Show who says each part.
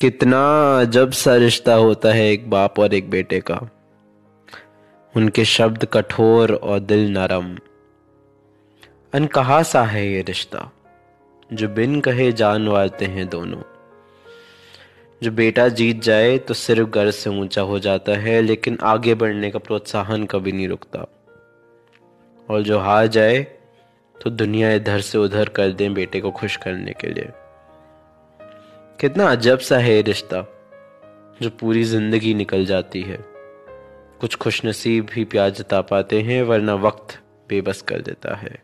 Speaker 1: कितना अजब सा रिश्ता होता है एक बाप और एक बेटे का। उनके शब्द कठोर और दिल नरम। अनकहा सा है ये रिश्ता, जो बिन कहे जान वारते हैं दोनों। जो बेटा जीत जाए तो सिर्फ़ घर से ऊँचा हो जाता है, लेकिन आगे बढ़ने का प्रोत्साहन कभी नहीं रुकता। और जो हार जाए तो दुनिया इधर से उधर कर दें बेटे को खुश करने के लिए। कितना अजब सा है रिश्ता, जो पूरी ज़िंदगी निकल जाती है। कुछ खुशनसीब ही प्यार जता पाते हैं, वरना वक्त बेबस कर देता है।